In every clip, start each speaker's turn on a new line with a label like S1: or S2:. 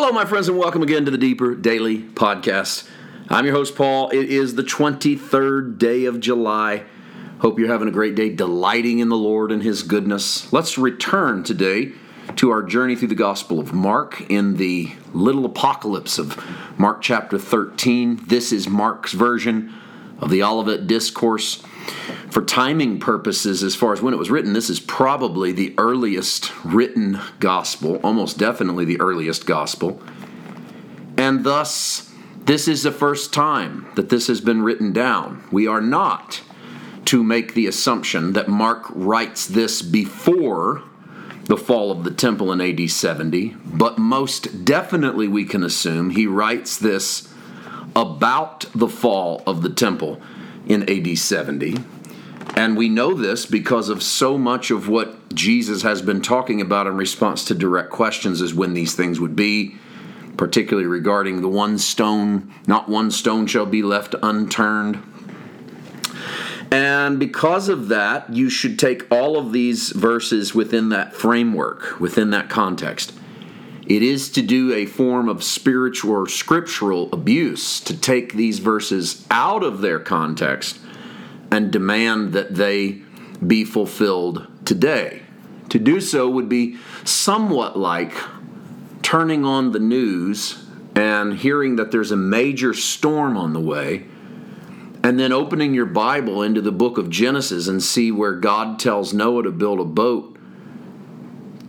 S1: Hello, my friends, and welcome again to the Deeper Daily Podcast. I'm your host, Paul. It is the 23rd day of July. Hope you're having a great day, delighting in the Lord and His goodness. Let's return today to our journey through the Gospel of Mark in the little apocalypse of Mark chapter 13. This is Mark's version of the Olivet Discourse. For timing purposes, as far as when it was written, this is probably the earliest written gospel, almost definitely the earliest gospel. And thus, this is the first time that this has been written down. We are not to make the assumption that Mark writes this before the fall of the temple in AD 70, but most definitely we can assume he writes this about the fall of the temple in AD 70. And we know this because of so much of what Jesus has been talking about in response to direct questions is when these things would be, particularly regarding the one stone, not one stone shall be left unturned. And because of that, you should take all of these verses within that framework, within that context. It is to do a form of spiritual or scriptural abuse to take these verses out of their context and demand that they be fulfilled today. To do so would be somewhat like turning on the news and hearing that there's a major storm on the way, and then opening your Bible into the book of Genesis and see where God tells Noah to build a boat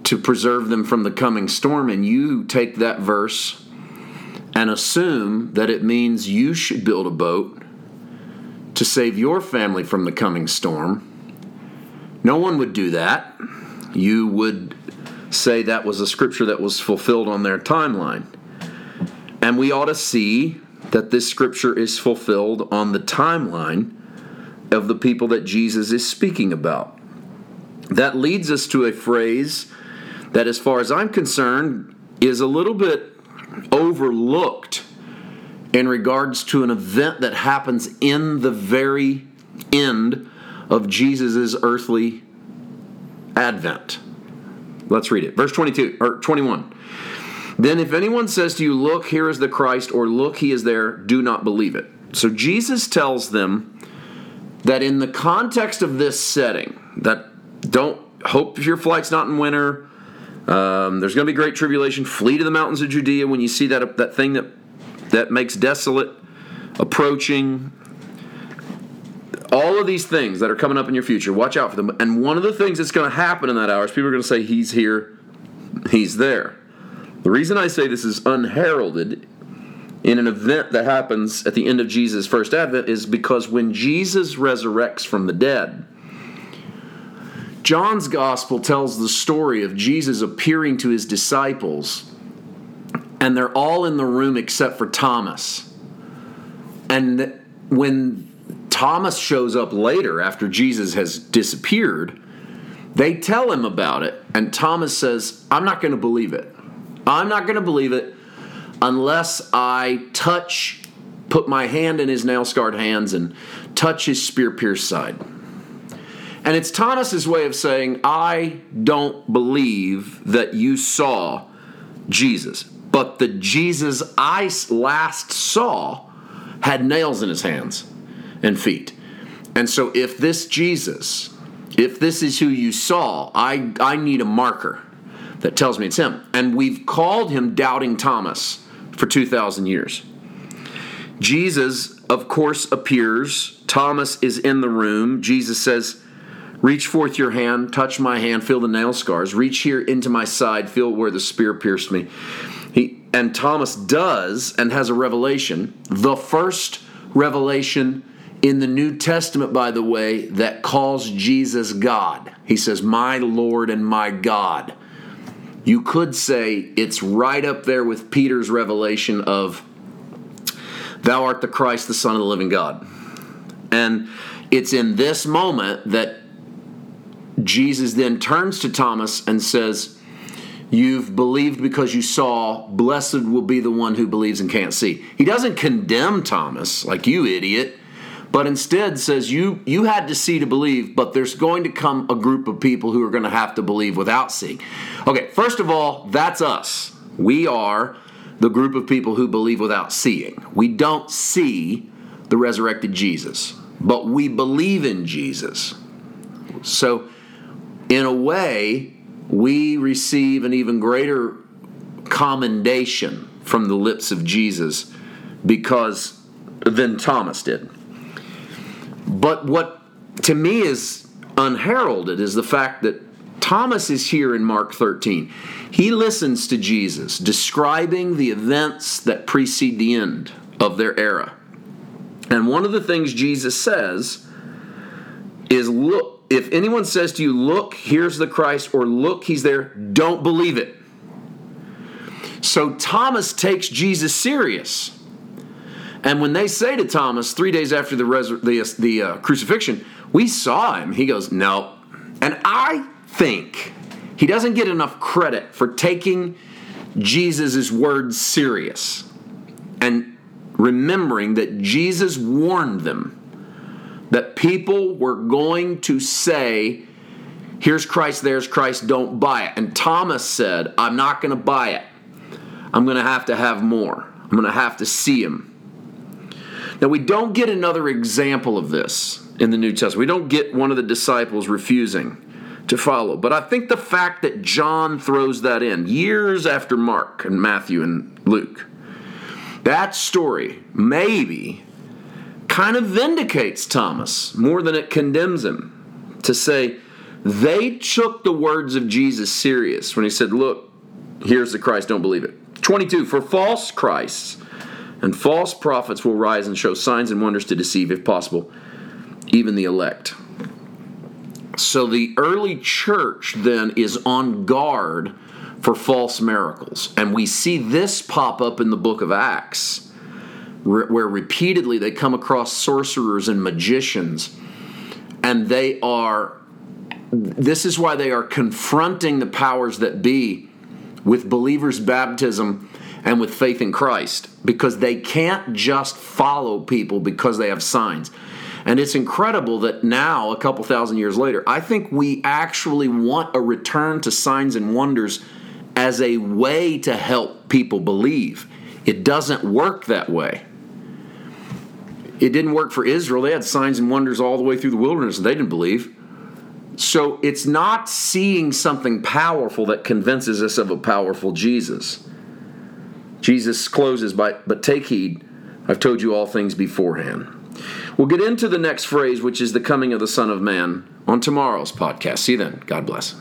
S1: to preserve them from the coming storm, and you take that verse and assume that it means you should build a boat to save your family from the coming storm. No one would do that. You would say that was a scripture that was fulfilled on their timeline. And we ought to see that this scripture is fulfilled on the timeline of the people that Jesus is speaking about. That leads us to a phrase that, as far as I'm concerned, is a little bit overlooked in regards to an event that happens in the very end of Jesus' earthly advent. Let's read it. Verse 22 or 21. Then if anyone says to you, look, here is the Christ, or look, he is there, do not believe it. So Jesus tells them that in the context of this setting, that don't hope your flight's not in winter, um, there's going to be great tribulation. Flee to the mountains of Judea when you see that that thing that that makes desolate approaching. All of these things that are coming up in your future, watch out for them. And one of the things that's going to happen in that hour is people are going to say, "He's here, He's there." The reason I say this is unheralded in an event that happens at the end of Jesus' first advent is because when Jesus resurrects from the dead John's gospel tells the story of Jesus appearing to his disciples, and they're all in the room except for Thomas. And when Thomas shows up later after Jesus has disappeared, they tell him about it, and Thomas says, I'm not going to believe it. I'm not going to believe it unless I touch, put my hand in his nail scarred hands and touch his spear pierced side. And it's Thomas's way of saying, I don't believe that you saw Jesus. But the Jesus I last saw had nails in his hands and feet. And so if this Jesus, if this is who you saw, I, I need a marker that tells me it's him. And we've called him Doubting Thomas for 2,000 years. Jesus, of course, appears. Thomas is in the room. Jesus says, Reach forth your hand, touch my hand, feel the nail scars. Reach here into my side, feel where the spear pierced me. He and Thomas does and has a revelation, the first revelation in the New Testament, by the way, that calls Jesus God. He says, My Lord and my God. You could say it's right up there with Peter's revelation of, Thou art the Christ, the Son of the living God. And it's in this moment that Jesus then turns to Thomas and says, You've believed because you saw. Blessed will be the one who believes and can't see. He doesn't condemn Thomas, like you idiot, but instead says, you, you had to see to believe, but there's going to come a group of people who are going to have to believe without seeing. Okay, first of all, that's us. We are the group of people who believe without seeing. We don't see the resurrected Jesus, but we believe in Jesus. So, in a way, we receive an even greater commendation from the lips of Jesus because than Thomas did. But what to me is unheralded is the fact that Thomas is here in Mark 13. He listens to Jesus describing the events that precede the end of their era. And one of the things Jesus says is look, if anyone says to you, Look, here's the Christ, or Look, he's there, don't believe it. So Thomas takes Jesus serious. And when they say to Thomas three days after the, resur- the, the uh, crucifixion, we saw him, he goes, No. And I think he doesn't get enough credit for taking Jesus' words serious and remembering that Jesus warned them that people were going to say, Here's Christ, there's Christ, don't buy it. And Thomas said, I'm not going to buy it. I'm going to have to have more. I'm going to have to see him. Now, we don't get another example of this in the New Testament. We don't get one of the disciples refusing to follow. But I think the fact that John throws that in years after Mark and Matthew and Luke, that story maybe kind of vindicates Thomas more than it condemns him to say they took the words of Jesus serious when he said, Look, here's the Christ, don't believe it. 22 For false Christs and false prophets will rise and show signs and wonders to deceive, if possible, even the elect. So the early church then is on guard for false miracles. And we see this pop up in the book of Acts, where repeatedly they come across sorcerers and magicians, and they are, this is why they are confronting the powers that be with believers' baptism and with faith in Christ because they can't just follow people because they have signs. And it's incredible that now, a couple thousand years later, I think we actually want a return to signs and wonders as a way to help people believe. It doesn't work that way. It didn't work for Israel. They had signs and wonders all the way through the wilderness and they didn't believe. So it's not seeing something powerful that convinces us of a powerful Jesus. Jesus closes by, but take heed, I've told you all things beforehand. We'll get into the next phrase, which is the coming of the Son of Man, on tomorrow's podcast. See you then. God bless.